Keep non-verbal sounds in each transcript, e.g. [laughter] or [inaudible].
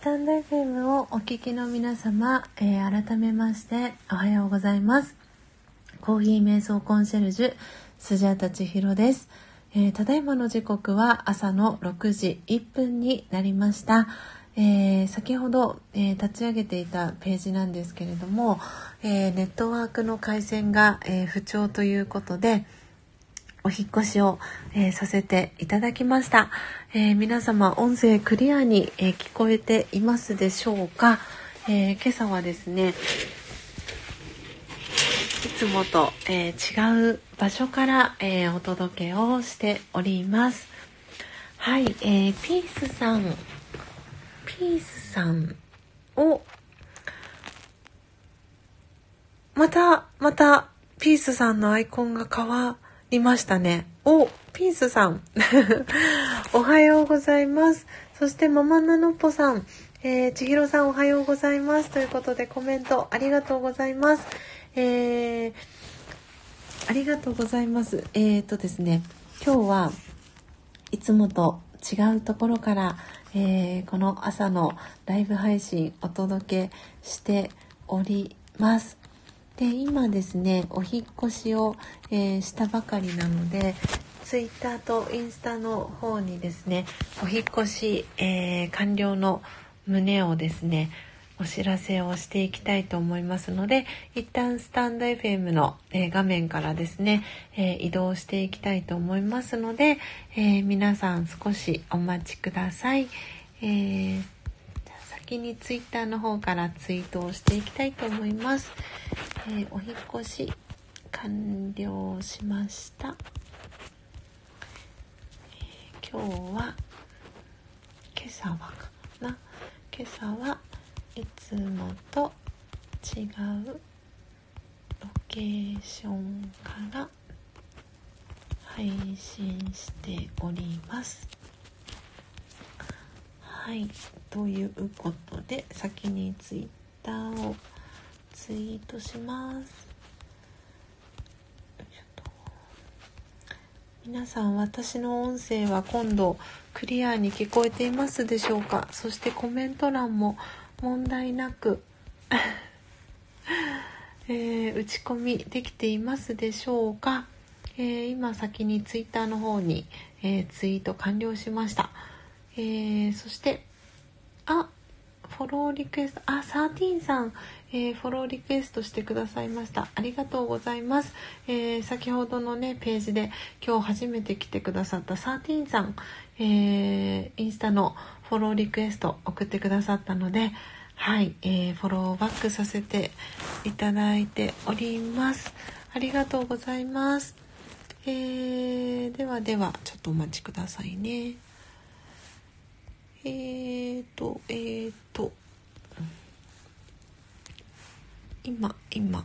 スタンド FM をお聞きの皆様、えー、改めましておはようございます。コーヒー瞑想コンシェルジュ、スジャタチヒロです、えー、ただいまの時刻は朝の6時1分になりました。えー、先ほど、え立ち上げていたページなんですけれども、えネットワークの回線が、え不調ということで、お引越しを、えー、させていただきました、えー、皆様音声クリアに、えー、聞こえていますでしょうか、え今朝はですねいつもと、え違う場所から、えお届けをしております。はい、えピースさんピースさんをまたまたピースさんのアイコンが変わいましたね。お、ピースさん。[laughs] おはようございます。そしてママナノッポさん、えー、千尋さんおはようございます。ということでコメントありがとうございます。えー、ありがとうございます。えーとですね、今日はいつもと違うところから、えー、この朝のライブ配信お届けしております。で今ですねお引越しを、えー、したばかりなので Twitter とインスタの方にですねお引越し、えー、完了の旨をですねお知らせをしていきたいと思いますので一旦スタンド FM の、えー、画面からですね、え、移動していきたいと思いますので、え、皆さん少しお待ちください。え先に Twitter の方からツイートをしていきたいと思います。えー、お引越し完了しました、えー、今日は今朝はかな？今朝はいつもと違うロケーションから配信しております。はい。ということで先に Twitter をツイートします。皆さん私の音声は今度クリアに聞こえていますでしょうか？そしてコメント欄も問題なく [laughs] えー、打ち込みできていますでしょうか、えー、今先にツイッターの方に、えー、ツイート完了しました、えそしてあフォローリクエストあサーティーンさんえー、フォローリクエストしてくださいました。ありがとうございます。えー、先ほどのね、ページで今日初めて来てくださったサーティーンさん、えー、インスタのフォローリクエスト送ってくださったので、はい、え、フォローバックさせていただいております。ありがとうございます。えー、ではでは、ちょっとお待ちくださいね。えーと、えーと、今今。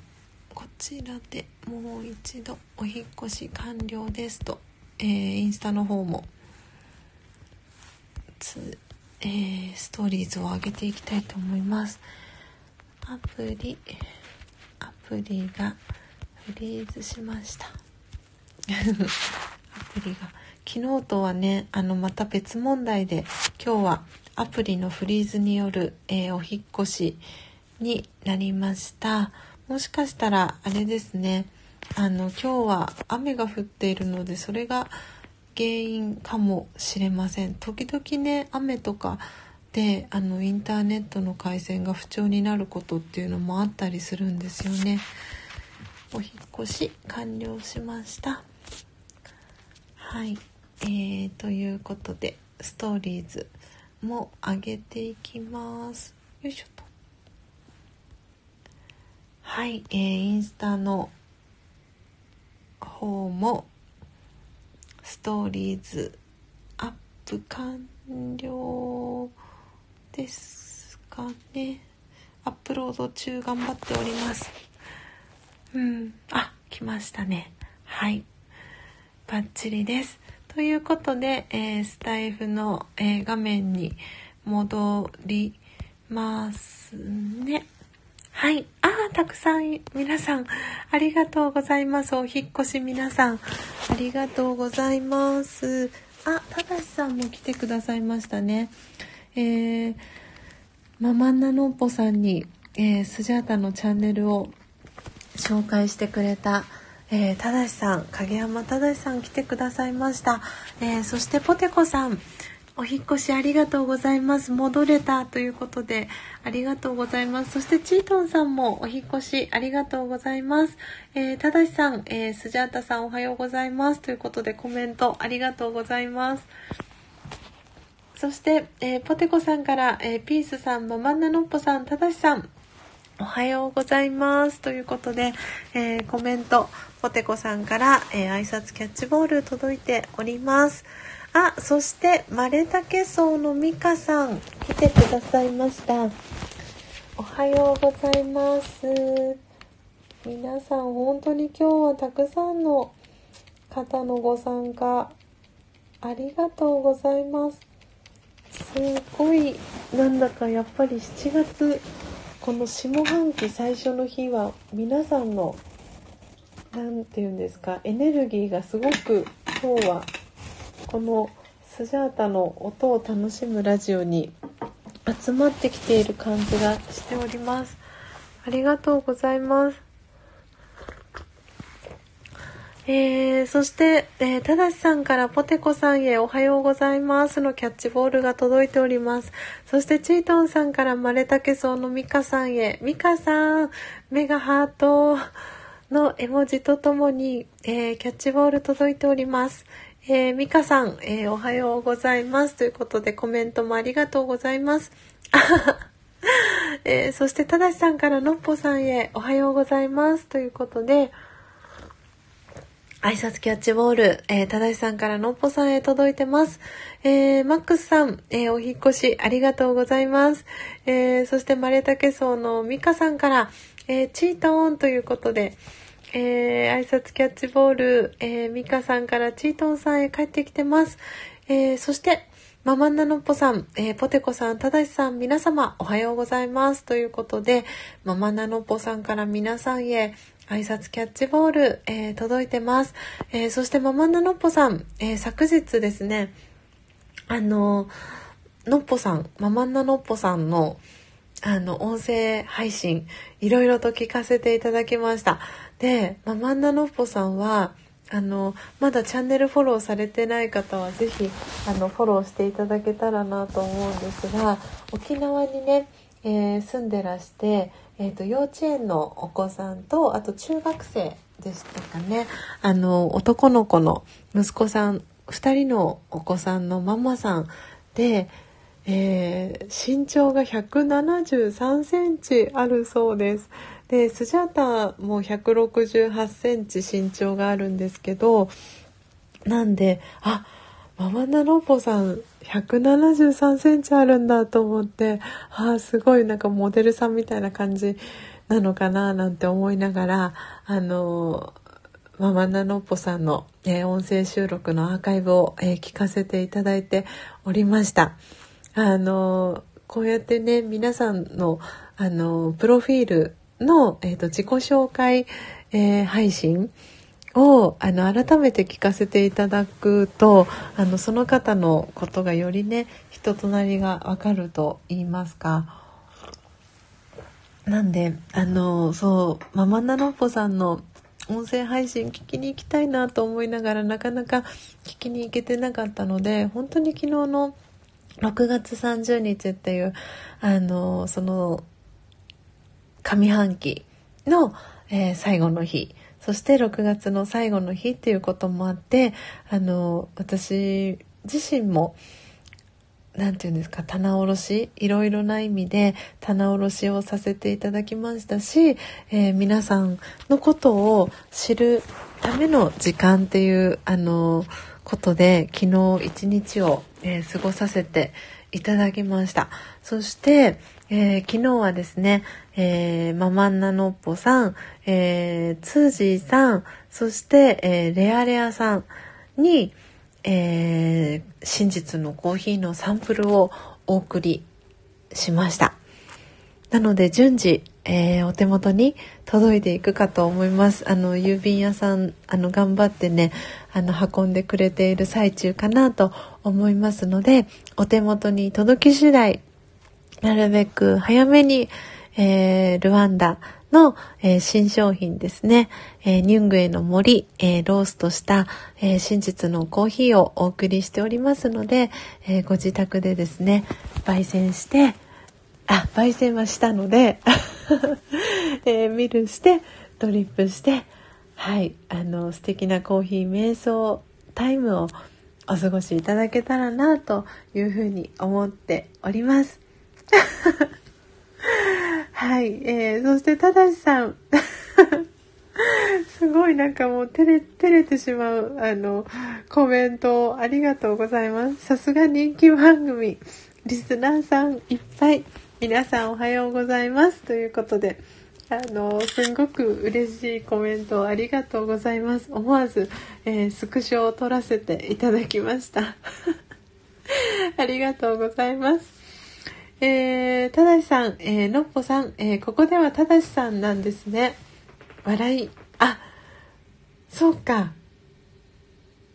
こちらでもう一度お引越し完了ですと、えー、インスタの方も。つ、えー、ストーリーズを上げていきたいと思います。アプリアプリがフリーズしました。[laughs] アプリが。昨日とはねあのまた別問題で今日はアプリのフリーズによる、えー、お引越しになりました。もしかしたらあれですねあの今日は雨が降っているのでそれが原因かもしれません。時々ね雨とかであのインターネットの回線が不調になることっていうのもあったりするんですよね。お引越し完了しました。はい。えー、ということでストーリーズも上げていきます。よいしょと。はい、えー、インスタの方もストーリーズアップ完了ですかね。アップロード中頑張っております。うん。あ来ましたね。はい。バッチリです。ということで、えー、スタイフの、えー、画面に戻りますねはい。ああ、たくさん、皆さん、ありがとうございます。お引越し皆さん、ありがとうございます。あ、ただしさんも来てくださいましたね。えー、ママンナノッポさんに、えー、スジャータのチャンネルを紹介してくれた、えー、ただしさん、影山ただしさん来てくださいました。えー、そしてポテコさん、お引越しありがとうございます。戻れたということで、ありがとうございます。そしてチートンさんもお引越しありがとうございます。えー、ただしさん、えー、スジャータさんおはようございます。ということでコメントありがとうございます。そして、えー、ポテコさんから、えー、ピースさん、ママンナノッポさん、ただしさん、おはようございます。ということで、えー、コメント、ポテコさんから、え挨拶キャッチボール届いております。あ、そして、マレタケソウのミカさん、来てくださいました。おはようございます。皆さん、本当に今日はたくさんの方のご参加、ありがとうございます。すごい、なんだかやっぱり7月、この下半期最初の日は、皆さんの、なんて言うんですか、エネルギーがすごく今日はこのスジャータの音を楽しむラジオに集まってきている感じがしております。ありがとうございます。えー、そして、えー、ただしさんからポテコさんへおはようございますのキャッチボールが届いております。そしてチートンさんからマレタケソウのミカさんへ、ミカさん、メガハートの絵文字とともに、えー、キャッチボール届いております。えー、ミカさん、えー、おはようございます。ということでコメントもありがとうございます。[laughs] えー、そして、ただしさんからのっぽさんへおはようございます。ということで、挨拶キャッチボール、えー、ただしさんからのっぽさんへ届いてます。えー、マックスさん、えー、お引越しありがとうございます。えー、そして、マレタケソウのミカさんから、えー、チートーンということで、えー、挨拶キャッチボール、えー、ミカさんからチートンさんへ帰ってきてます。えー、そして、ママンナノッポさん、えー、ポテコさん、ただしさん、皆様、おはようございます。ということで、ママンナノッポさんから皆さんへ、挨拶キャッチボール、えー、届いてます。えー、そしてママンナノッポさん、えー、昨日ですね、あの、ノッポさん、ママンナノッポさんの、あの、音声配信、いろいろと聞かせていただきました。で、まあ、マンナノッポさんは、あの、まだチャンネルフォローされてない方は、ぜひ、あの、フォローしていただけたらなと思うんですが、沖縄にね、えー、住んでらして、えっ、ー、と、幼稚園のお子さんと、あと中学生でしたかね、あの、男の子の息子さん、2人のお子さんのママさんで、えー、身長が173センチあるそうです。で、スジャータも168センチ身長があるんですけど、なんで、あ、ママナロポさん173センチあるんだと思って、ああすごいなんかモデルさんみたいな感じなのかななんて思いながら、あのママナノッポさんの、えー、音声収録のアーカイブを、えー、聞かせていただいておりました。あのこうやってね皆さんのあのプロフィールの、えーと、自己紹介、えー、配信をあの改めて聞かせていただくとあのその方のことがよりね人となりがわかると言いますか。なんであのそうママナノッポさんの音声配信聞きに行きたいなと思いながらなかなか聞きに行けてなかったので本当に昨日の6月30日っていう、あの、その、上半期の、えー、最後の日、そして6月の最後の日っていうこともあって、あの、私自身も、何て言うんですか、棚卸し、いろいろな意味で棚卸しをさせていただきましたし、えー、皆さんのことを知るための時間っていう、あの、ことで昨日一日を、えー、過ごさせていただきました。そして、えー、昨日はですね、えー、ママンナノッポさん、えー、ツージーさん、そして、え、レアレアさんに、え、真実のコーヒーのサンプルをお送りしました。なので順次、えー、お手元に届いていくかと思います。あの、郵便屋さん、あの、頑張ってね、あの、運んでくれている最中かなと思いますので、お手元に届き次第、なるべく早めに、えー、ルワンダの、えー、新商品ですね、えー、ニュングエの森、えー、ローストした、え真実のコーヒーをお送りしておりますので、えご自宅でですね、焙煎して、あ、焙煎はしたので、[laughs] えミルして、ドリップして、はい、あの、素敵なコーヒー瞑想タイムをお過ごしいただけたらなというふうに思っております。[laughs] はい、えー、そしてただしさん。[laughs] すごいなんかもう照れ、照れてしまう、あの、コメントをありがとうございます。さすが人気番組、リスナーさんいっぱい。皆さんおはようございます。ということで、あの、すんごく嬉しいコメントありがとうございます。思わず、えー、スクショを撮らせていただきました。[laughs] ありがとうございます。えー、ただしさん、えー、のっぽさん、えー、ここではただしさんなんですね。笑い。あ、そうか。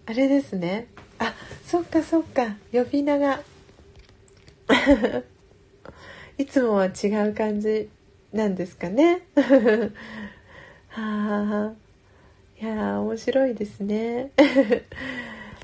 あれですね。あ、そっかそっか。呼び名が。[laughs] いつもは違う感じなんですかね。[laughs] はあ。いや面白いですね。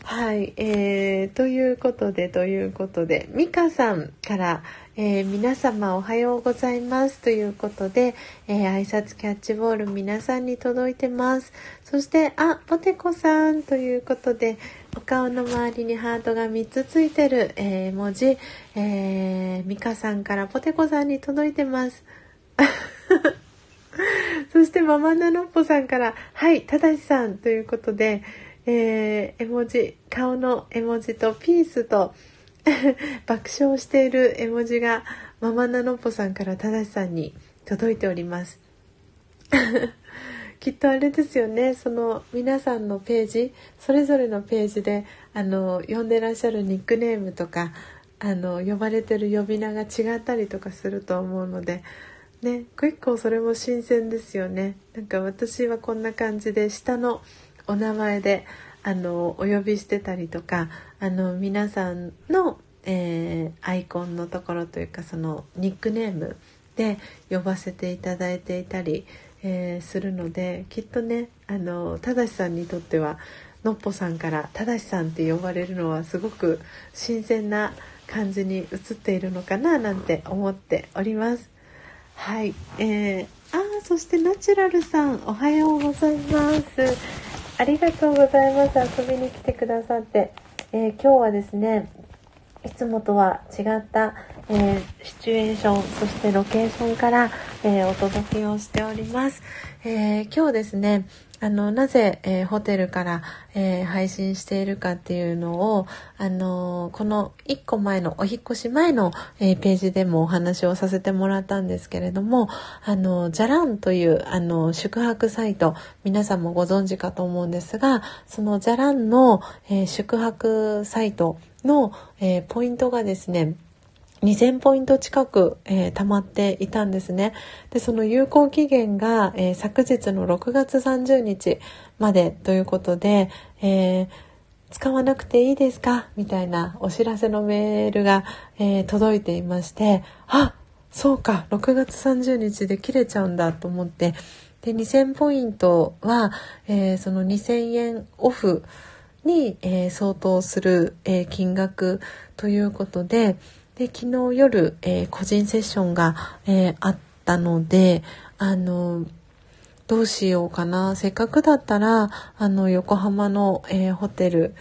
はい、えー、ということで、ということで、ミカさんから、えー、皆様おはようございますということで、えー、挨拶キャッチボール皆さんに届いてます。そして、あ、ポテコさんということで、お顔の周りにハートが3つついてる、えー、文字、えー、ミカさんからポテコさんに届いてます。[laughs] そしてママナノッポさんから、はい、ただしさんということで、えー、絵文字、顔の絵文字とピースと [laughs] 爆笑している絵文字がママナノポさんからただしさんに届いております。[laughs] きっとあれですよねその皆さんのページそれぞれのページであの呼んでらっしゃるニックネームとかあの呼ばれてる呼び名が違ったりとかすると思うのでね結構それも新鮮ですよねなんか私はこんな感じで下のお名前であのお呼びしてたりとかあの皆さんの、えー、アイコンのところというかそのニックネームで呼ばせていただいていたり、えー、するのできっとねあのただしさんにとってはのっぽさんからただしさんって呼ばれるのはすごく新鮮な感じに映っているのかななんて思っております。はい、えー、あそしてナチュラルさんおはようございますありがとうございます。遊びに来てくださって、えー、今日はですねいつもとは違った、えー、シチュエーションそしてロケーションから、えー、お届けをしております、え今日ですねあの、なぜ、えー、ホテルから、えー、配信しているかっていうのを、あのこの1個前の、お引越し前の、えー、ページでもお話をさせてもらったんですけれども、あの、じゃらんという、あの、宿泊サイト、皆さんもご存知かと思うんですが、そのじゃらんの、え宿泊サイトの、えポイントがですね、2000ポイント近く、えー、溜まっていたんですね。で、その有効期限が、えー、昨日の6月30日までということで、えー、使わなくていいですか？みたいなお知らせのメールが、え届いていまして、あ、そうか、6月30日で切れちゃうんだと思って、で、2000ポイントは、えその2000円オフに、え相当する、え金額ということで、で昨日夜、えー、個人セッションが、えー、あったのであのどうしようかな。せっかくだったらあの横浜の、えー、ホテル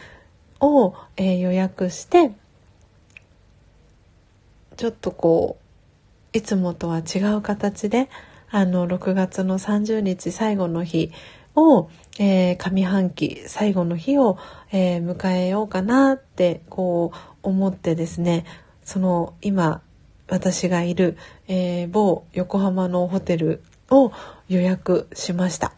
を、え予約してちょっとこういつもとは違う形であの6月の30日最後の日を、えー、上半期最後の日を、えー、迎えようかなってこう思ってですねその今私がいる、えー、某横浜のホテルを予約しました。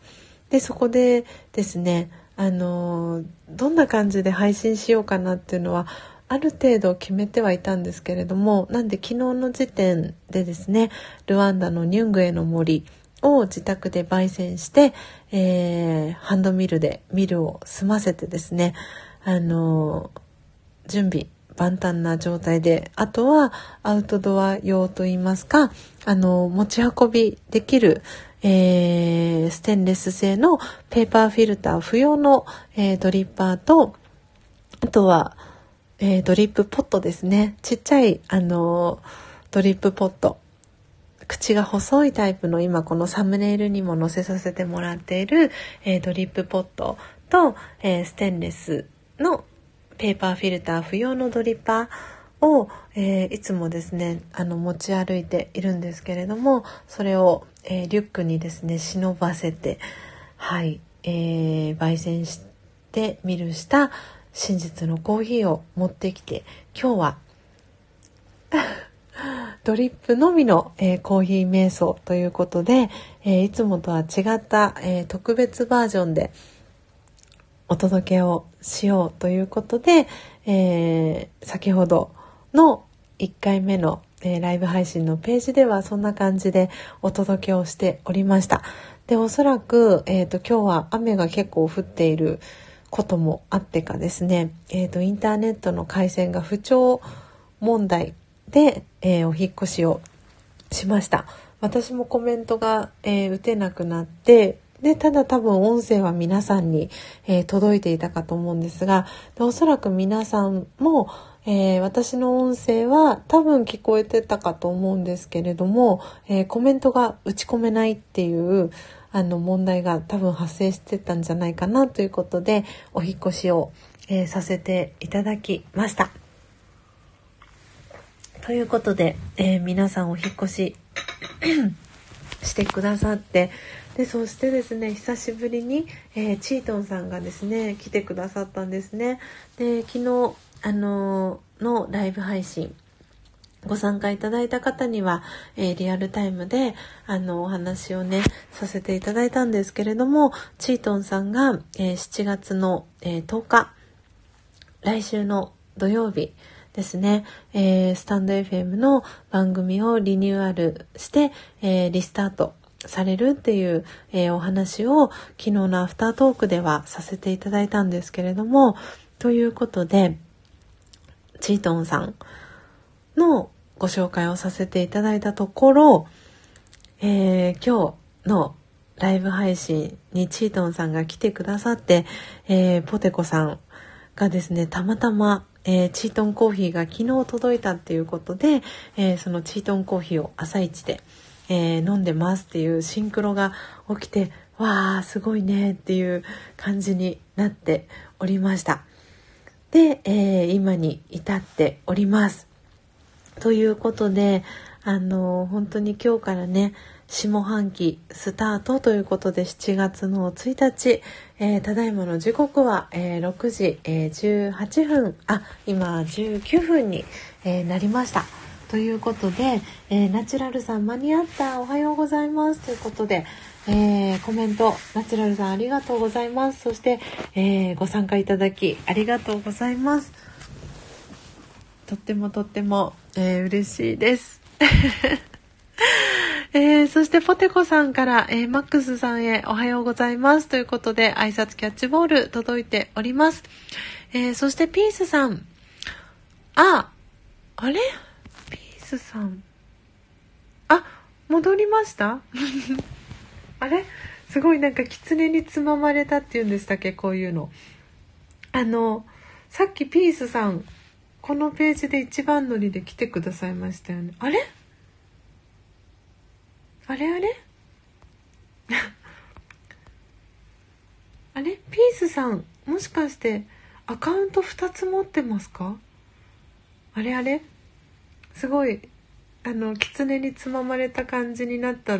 で、そこでですね、あのどんな感じで配信しようかなっていうのはある程度決めてはいたんですけれどもなんで昨日の時点でですねルワンダのニュングエの森を自宅で焙煎して、えー、ハンドミルでミルを済ませてですねあの準備万端な状態で、あとはアウトドア用といいますか、あの、持ち運びできる、えー、ステンレス製のペーパーフィルター不要の、えー、ドリッパーと、あとは、えー、ドリップポットですね。ちっちゃい、あのドリップポット。口が細いタイプの今このサムネイルにも載せさせてもらっている、えー、ドリップポットと、えー、ステンレスのペーパーフィルター不要のドリッパーを、えー、いつもですねあの持ち歩いているんですけれどもそれを、えー、リュックにですね忍ばせてはい、えー、焙煎してみるした真実のコーヒーを持ってきて今日は [laughs] ドリップのみの、えー、コーヒー瞑想ということで、えー、いつもとは違った、えー、特別バージョンでお届けをしようということで、えー先ほどの1回目の、えライブ配信のページではそんな感じでお届けをしておりました。で、おそらく、えっ、と、今日は雨が結構降っていることもあってかですね、えっ、と、インターネットの回線が不調問題で、えー、お引越しをしました。私もコメントが、え、打てなくなって、で、ただ多分音声は皆さんに、えー、届いていたかと思うんですが、でおそらく皆さんも、えー、私の音声は多分聞こえてたかと思うんですけれども、えー、コメントが打ち込めないっていうあの問題が多分発生してたんじゃないかなということで、お引越しを、えさせていただきました。ということで、え、皆さんお引越し [coughs] してくださってでそしてですね久しぶりに、えー、チートンさんがですね来てくださったんですね。で昨日あのー、のライブ配信ご参加いただいた方には、えー、リアルタイムで、あの、お話をね、させていただいたんですけれども、チートンさんが、えー、7月の、えー、10日、来週の土曜日、ですね、えー、スタンド FM の番組をリニューアルして、え、リスタートされるっていう、えー、お話を昨日のアフタートークではさせていただいたんですけれども、ということで、チートンさんのご紹介をさせていただいたところ、えー、今日のライブ配信にチートンさんが来てくださって、えー、ポテコさんがですね、たまたまえー、チートンコーヒーが昨日届いたっていうことで、えー、そのチートンコーヒーを朝一で、えー、飲んでますっていうシンクロが起きて、わー、すごいねっていう感じになっておりました。で、え今に至っております。ということで、あの本当に今日からね、下半期スタートということで7月の1日、えー、ただいまの時刻は、えー、6時、えー、18分あ今19分に、えなりました。ということで、えナチュラルさん間に合ったおはようございますということで、えコメントナチュラルさんありがとうございますそして、えご参加いただきありがとうございますとってもとっても、え嬉しいです [laughs] えー、そしてポテコさんから、えー、マックスさんへおはようございます。ということで、挨拶キャッチボール届いております。えー、そしてピースさん。あ、あれ？スさん。あ、戻りました？[laughs] あれ？すごいなんか狐につままれたって言うんでしたっけ？こういうの。あの、さっきピースさん、このページで一番乗りで来てくださいましたよね。あれ？あれあれ？[laughs] あれ？ピースさんもしかしてアカウント2つ持ってますか？あれあれ？すごいあの狐につままれた感じになった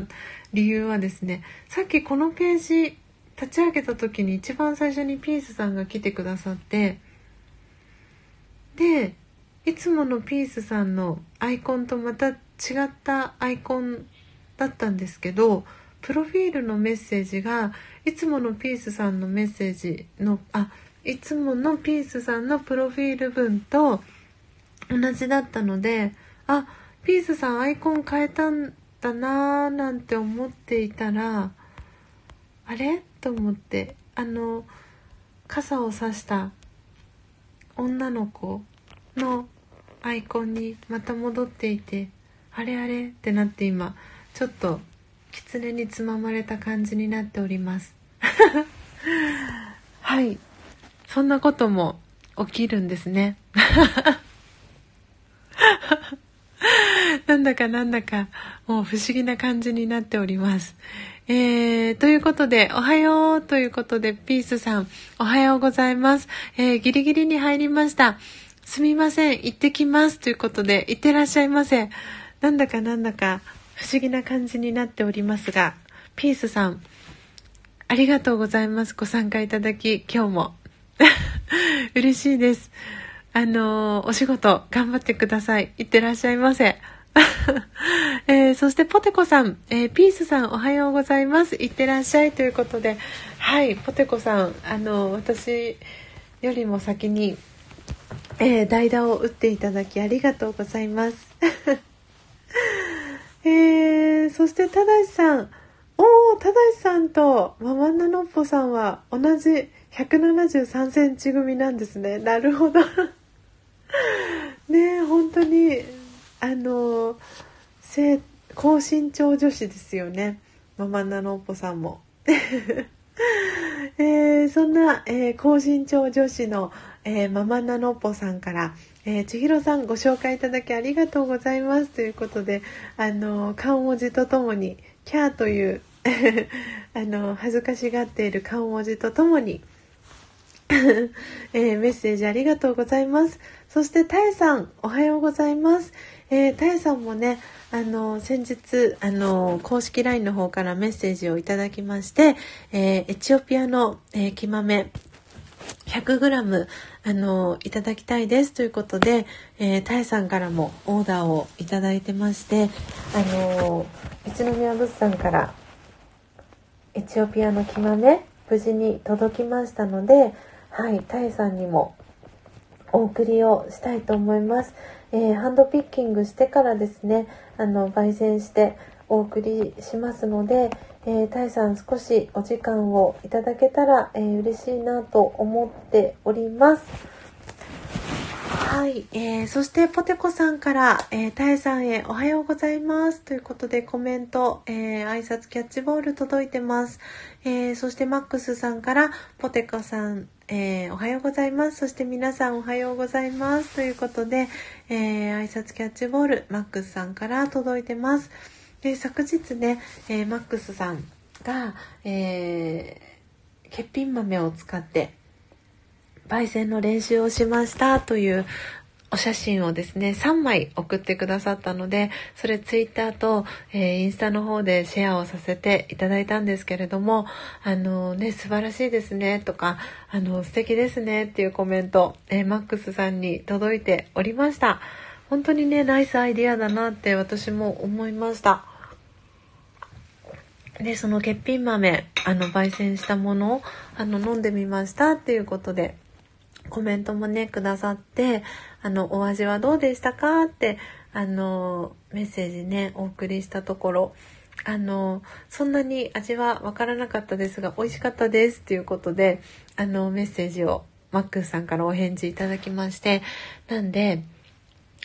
理由はですねさっきこのページ立ち上げた時に一番最初にピースさんが来てくださってでいつものピースさんのアイコンとまた違ったアイコンだったんですけどプロフィールのメッセージがいつものピースさんのメッセージのあいつものピースさんのプロフィール文と同じだったのであピースさんアイコン変えたんだなーなんて思っていたらあれ？と思って。あの傘を差した女の子のアイコンにまた戻っていてあれあれ？ってなって今ちょっと狐につままれた感じになっております。[laughs] はい。そんなことも起きるんですね。[laughs] なんだかなんだかもう不思議な感じになっております。えー、ということで、おはようということで、ピースさん、おはようございます。えー、ギリギリに入りました。すみません、行ってきますということで、行ってらっしゃいませ。なんだかなんだか不思議な感じになっておりますが、ピースさん、ありがとうございます。ご参加いただき、今日も。[laughs] 嬉しいです。あのー、お仕事頑張ってください。いってらっしゃいませ。[laughs] えー、そしてポテコさん、えー、ピースさんおはようございます。いってらっしゃいということで、はい、ポテコさん、あの、私よりも先に、えー、代打を打っていただきありがとうございます。[laughs] えー、そしてただしさん、おー、ただしさんとママンナノッポさんは同じ173センチ組なんですね。なるほど。[laughs] ね本当にあの背高身長女子ですよねママナノおぽさんも。[laughs] えー、そんな、えー、高身長女子の、えー、ママナノッポさんから、えー、千尋さんご紹介いただきありがとうございますということで、あの、顔文字とともに、キャーという [laughs] あの、恥ずかしがっている顔文字とともに、[laughs] えー、メッセージありがとうございます。そして、たえさん、おはようございます。えー、たえさんもね、あの、先日、あの、公式 LINE の方からメッセージをいただきまして、えー、エチオピアの、えー、木豆、100g、あの、いただきたいですということで、えー、たえさんからもオーダーをいただいてまして、あの、一宮物産から、エチオピアの木豆、無事に届きましたので、はい、たえさんにもお送りをしたいと思います。えー、ハンドピッキングしてからですね、あの、焙煎してお送りしますので、えー、タイさん少しお時間をいただけたら、えー、嬉しいなと思っております。はい、えー、そしてポテコさんから、えー、タエさんへおはようございますということでコメント、えー、挨拶キャッチボール届いてます。えー、そしてマックスさんからポテコさん、えー、おはようございます。そして皆さんおはようございますということで、えー、挨拶キャッチボールマックスさんから届いてます。で昨日ね、えー、マックスさんが、えー、欠品豆を使って焙煎の練習をしましたというお写真をですね、3枚送ってくださったので、それツイッターと、えー、インスタの方でシェアをさせていただいたんですけれども、あのね、素晴らしいですねとか、あの、素敵ですねっていうコメント、えー、マックスさんに届いておりました。本当にね、ナイスアイディアだなって私も思いました。で、その欠品豆、あの、焙煎したものを、あの、飲んでみましたっていうことで、コメントもね、くださって、あの、お味はどうでしたか？って、あの、メッセージね、お送りしたところ、あの、そんなに味はわからなかったですが、美味しかったです。っていうことで、あの、メッセージをマックスさんからお返事いただきまして、なんで、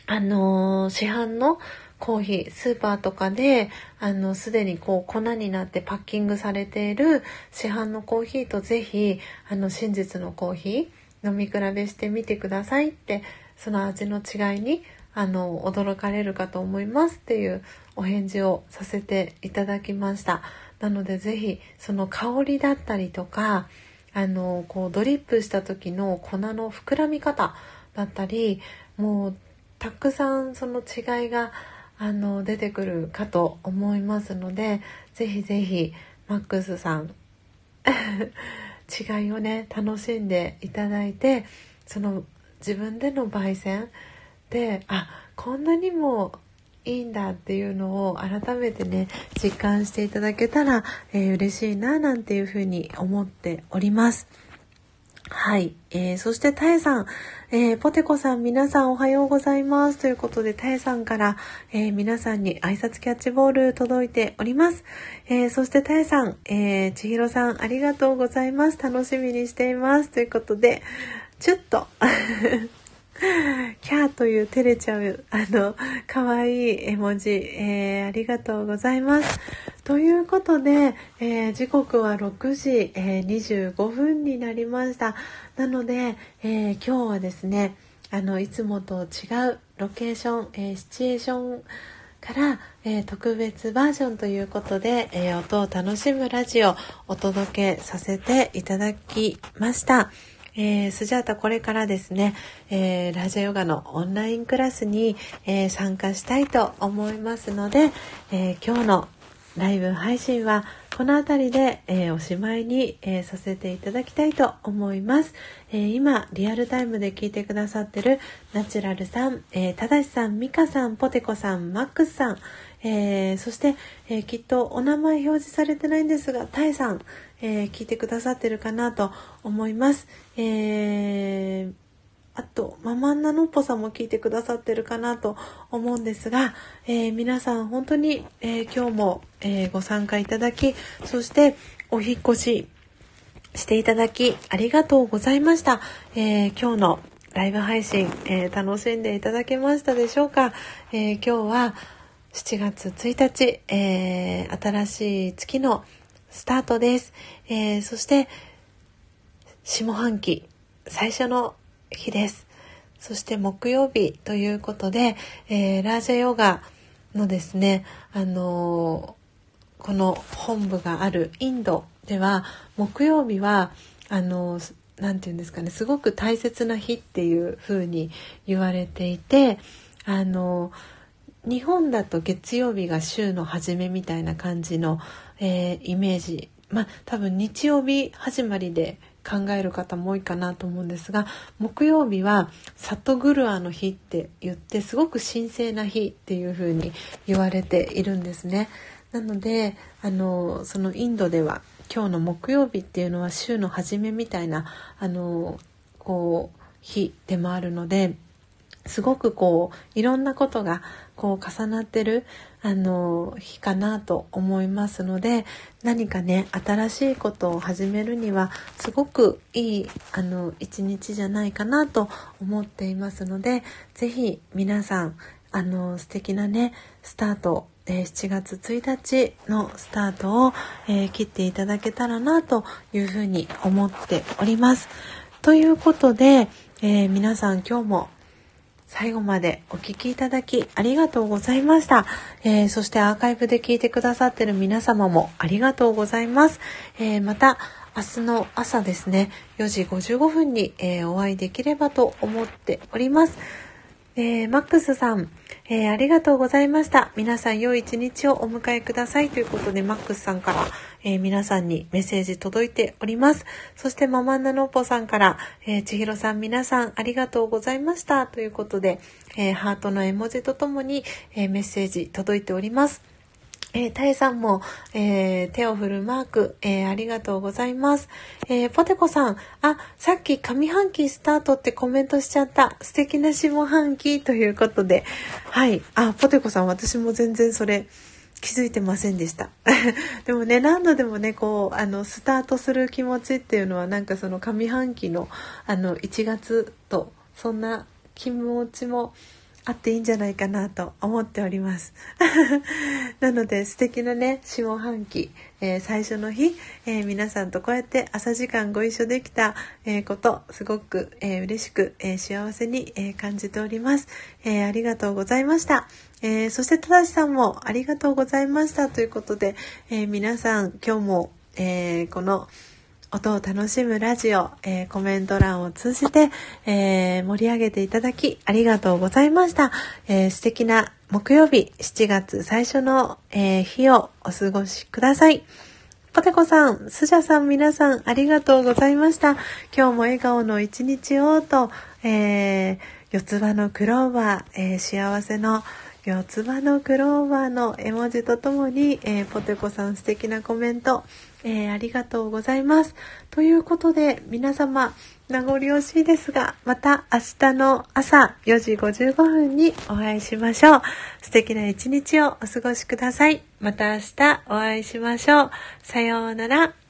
あの、市販のコーヒー、スーパーとかで、あの、すでにこう粉になってパッキングされている市販のコーヒーとぜひ、あの、真実のコーヒー、飲み比べしてみてくださいってその味の違いにあの驚かれるかと思いますっていうお返事をさせていただきました。なので是非その香りだったりとかあのこうドリップした時の粉の膨らみ方だったりもうたくさんその違いがあの出てくるかと思いますので是非是非マックスさん [laughs] 違いをね楽しんでいただいてその自分での焙煎であこんなにもいいんだっていうのを改めてね実感していただけたら、えー、嬉しいななんていうふうに思っております。はい。えー、そして、たえさん、えー、ポテコさん、皆さんおはようございます。ということで、たえさんから、えー、皆さんに挨拶キャッチボール届いております。えー、そして、たえさん、えー、ちひろさん、ありがとうございます。楽しみにしています。ということで、ちょっと [laughs] キャーという照れちゃう、あの、可愛い絵文字、えー、ありがとうございます。ということで、えー、時刻は6時、えー、25分になりました。なので、え今日はですね、あの、いつもと違うロケーション、えシチュエーションから、え、特別バージョンということで、え、音を楽しむラジオお届けさせていただきました。えー、スジャータこれからですね、えー、ラジオヨガのオンラインクラスに、えー、参加したいと思いますので、え今日のライブ配信はこの辺りで、え、おしまいに、え、させていただきたいと思います、え、今リアルタイムで聞いてくださってるナチュラルさん、えただしさん、ミカさん、ポテコさん、マックスさん、えそして、えきっとお名前表示されてないんですが、タイさん、え聞いてくださってるかなと思います。えーあと、ママンナノッポさんも聞いてくださってるかなと思うんですが、えー、皆さん本当に、え、今日も、え、ご参加いただき、そしてお引越ししていただきありがとうございました。え今日のライブ配信、え楽しんでいただけましたでしょうか、え今日は7月1日、え新しい月のスタートです。えそして、下半期最初の日です。そして木曜日ということで、えー、ラージャヨガのですね、あのー、この本部があるインドでは木曜日はあのー、て言うんですかねすごく大切な日っていう風に言われていてあの日本だと月曜日が週の初めみたいな感じの、えー、イメージまあ多分日曜日始まりで考える方も多いかなと思うんですが木曜日はサトグルアの日って言ってすごく神聖な日っていう風に言われているんですね。なのであのそのインドでは今日の木曜日っていうのは週の初めみたいなあのこう日でもあるのですごくこういろんなことがこう重なってるあの日かなと思いますので何かね新しいことを始めるにはすごくいいあの一日じゃないかなと思っていますので是非皆さんあの素敵なねスタートえ7月1日のスタートを、えー、切っていただけたらなというふうに思っております。ということで、えー、皆さん今日も最後までお聴きいただきありがとうございました。えー、そしてアーカイブで聞いてくださってる皆様もありがとうございます。えー、また、明日の朝ですね、4時55分に、えー、お会いできればと思っております。えー、マックスさん、えー、ありがとうございました。皆さん良い一日をお迎えくださいということで、マックスさんから、えー、皆さんにメッセージ届いております。そしてママンナノッポさんから、えー、千尋さん皆さんありがとうございましたということで、えハートの絵文字とともに、えメッセージ届いております。えー、タエさんも、えー、手を振るマーク、えー、ありがとうございます。えー、ポテコさん、あ、さっき上半期スタートってコメントしちゃった。素敵な下半期ということで。はい。あ、ポテコさん、私も全然それ気づいてませんでした。[laughs] でもね、何度でもね、こう、あの、スタートする気持ちっていうのは、なんかその上半期の、あの、1月と、そんな気持ちも、あっていいんじゃないかなと思っております。[laughs] なので素敵なね下半期、えー、最初の日、えー、皆さんとこうやって朝時間ご一緒できた、えー、ことすごく、え嬉しく、え幸せに、え感じております、えありがとうございました、えそして正さんもありがとうございましたということで、え皆さん今日も、えこの音を楽しむラジオ、え、コメント欄を通じて、え、盛り上げていただきありがとうございました。え、素敵な木曜日7月最初の、え日をお過ごしください。ポテコさん、スジャさん皆さんありがとうございました。今日も笑顔の一日をと、えー四つ葉のクローバー、え幸せの四つ葉のクローバーの絵文字とともに、えポテコさん素敵なコメント、えー、ありがとうございます。ということで、皆様、名残惜しいですが、また明日の朝4時55分にお会いしましょう。素敵な一日をお過ごしください。また明日お会いしましょう。さようなら。